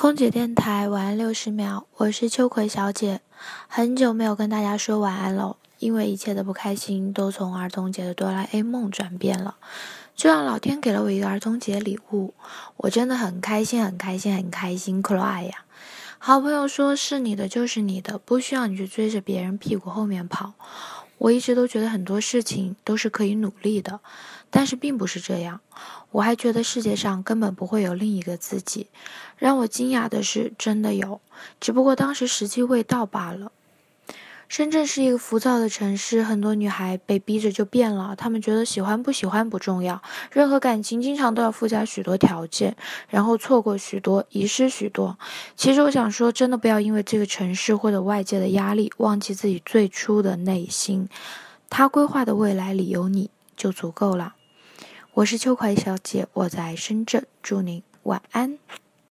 空姐电台晚安六十秒，我是秋葵小姐，很久没有跟大家说晚安了，因为一切的不开心都从儿童节的哆啦 A 梦转变了，就让老天给了我一个儿童节礼物，我真的很开心，很开心，很开心，cry 呀！好朋友说是你的就是你的，不需要你去追着别人屁股后面跑。我一直都觉得很多事情都是可以努力的，但是并不是这样。我还觉得世界上根本不会有另一个自己。让我惊讶的是，真的有，只不过当时时机未到罢了。深圳是一个浮躁的城市，很多女孩被逼着就变了。她们觉得喜欢不喜欢不重要，任何感情经常都要附加许多条件，然后错过许多，遗失许多。其实我想说，真的不要因为这个城市或者外界的压力，忘记自己最初的内心。他规划的未来里有你就足够了。我是秋葵小姐，我在深圳，祝您晚安。